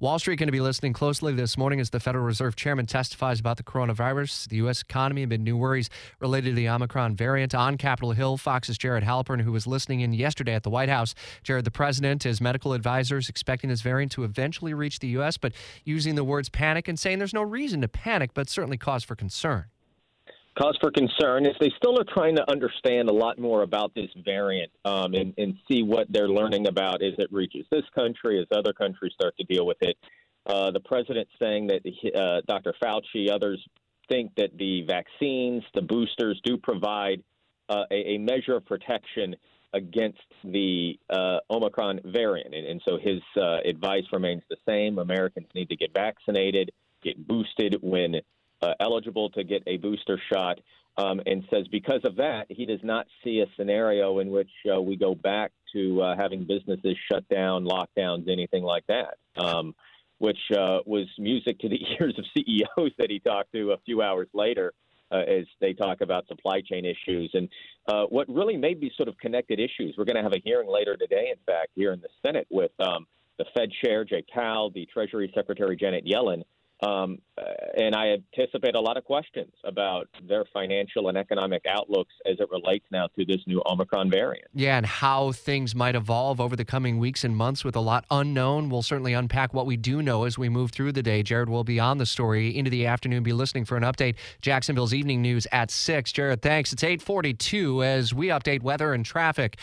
Wall Street going to be listening closely this morning as the Federal Reserve Chairman testifies about the coronavirus, the U.S. economy, amid new worries related to the Omicron variant. On Capitol Hill, Fox's Jared Halpern, who was listening in yesterday at the White House. Jared, the president, his medical advisors expecting this variant to eventually reach the U.S., but using the words panic and saying there's no reason to panic, but certainly cause for concern cause for concern is they still are trying to understand a lot more about this variant um, and, and, see what they're learning about as it reaches this country, as other countries start to deal with it. Uh, the president saying that uh, Dr. Fauci, others think that the vaccines, the boosters, do provide uh, a, a, measure of protection against the uh, Omicron variant. And, and so his uh, advice remains the same Americans need to get vaccinated, get boosted when uh, eligible to get a booster shot, um, and says because of that, he does not see a scenario in which uh, we go back to uh, having businesses shut down, lockdowns, anything like that. Um, which uh, was music to the ears of CEOs that he talked to a few hours later. Uh, as they talk about supply chain issues. And uh, what really may be sort of connected issues. We're going to have a hearing later today, in fact, here in the Senate with um, the Fed Chair, Jay Powell, the Treasury Secretary, Janet Yellen, um, and I anticipate a lot of questions about their financial and economic outlooks as it relates now to this new Omicron variant. Yeah, and how things might evolve over the coming weeks and months with a lot unknown. We'll certainly unpack what we do know as we move through the day. Jared will be on the story into the afternoon, be listening for an update. Jacksonville's evening news at 6. Jared, thanks. It's 842 as we update weather and traffic.